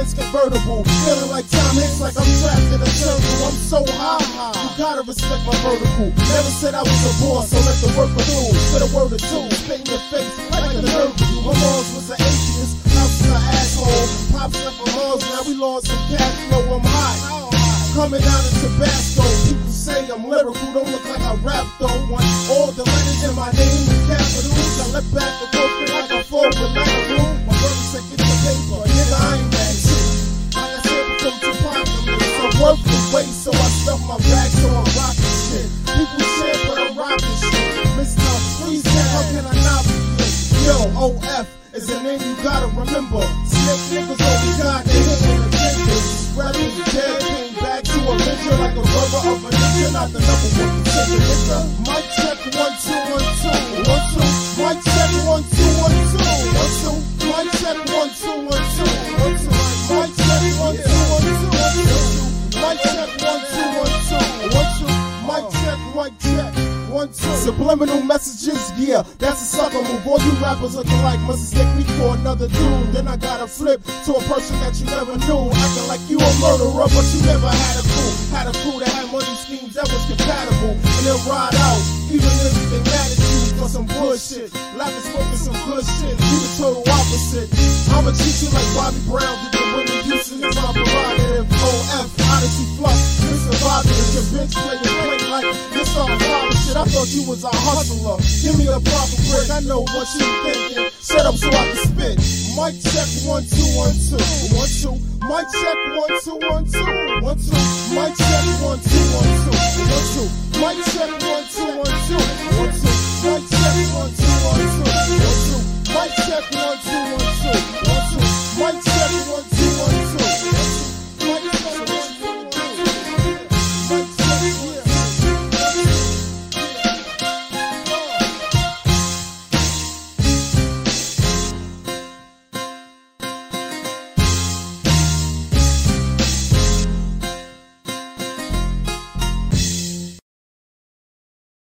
Benz convertible. Feeling like Tom Hanks, like I'm trapped in a turtle. I'm so high, you gotta respect my vertical. Never said I was a boss, so let the worker do. Spit a word or two, spit in your face like a nerve you. My mom's was an atheist, house was an asshole. Pops left for hugs, now we lost some cash flow. I'm hot. Coming out of Tabasco, people say I'm lyrical, don't look like I rap though. Want all the letters in my name capitals. I left back the worth so I stuff my bag so I'm rocking shit. People shit, but I'm rocking shit. Mr. Freeze, how can I not forget? Yo, OF is a name you gotta remember. Snake niggas only got they hitting the fingers. Rather than dead, came back to a picture like a brother of a ninja, not the number one contender. Mic check one two one two one two. Mic check mic check. One, two. Subliminal messages, yeah, that's a sucker move. All you rappers looking like must mistake me for another dude. Then I gotta flip to a person that you never knew. Acting like you a murderer, but you never had a crew. Had a crew that had money schemes that was compatible. And then ride out, even if they mad at you for some bullshit. Like is smoking some good shit. You the total opposite. I'ma treat you like Bobby Brown I thought you was a hustler. Give me the proper break. I know what you thinking. Set up so I can spit. Mic check one two one two one two. Mic check one two one two one two. Mic check one two one two one two. Mic check. One, two, one, two.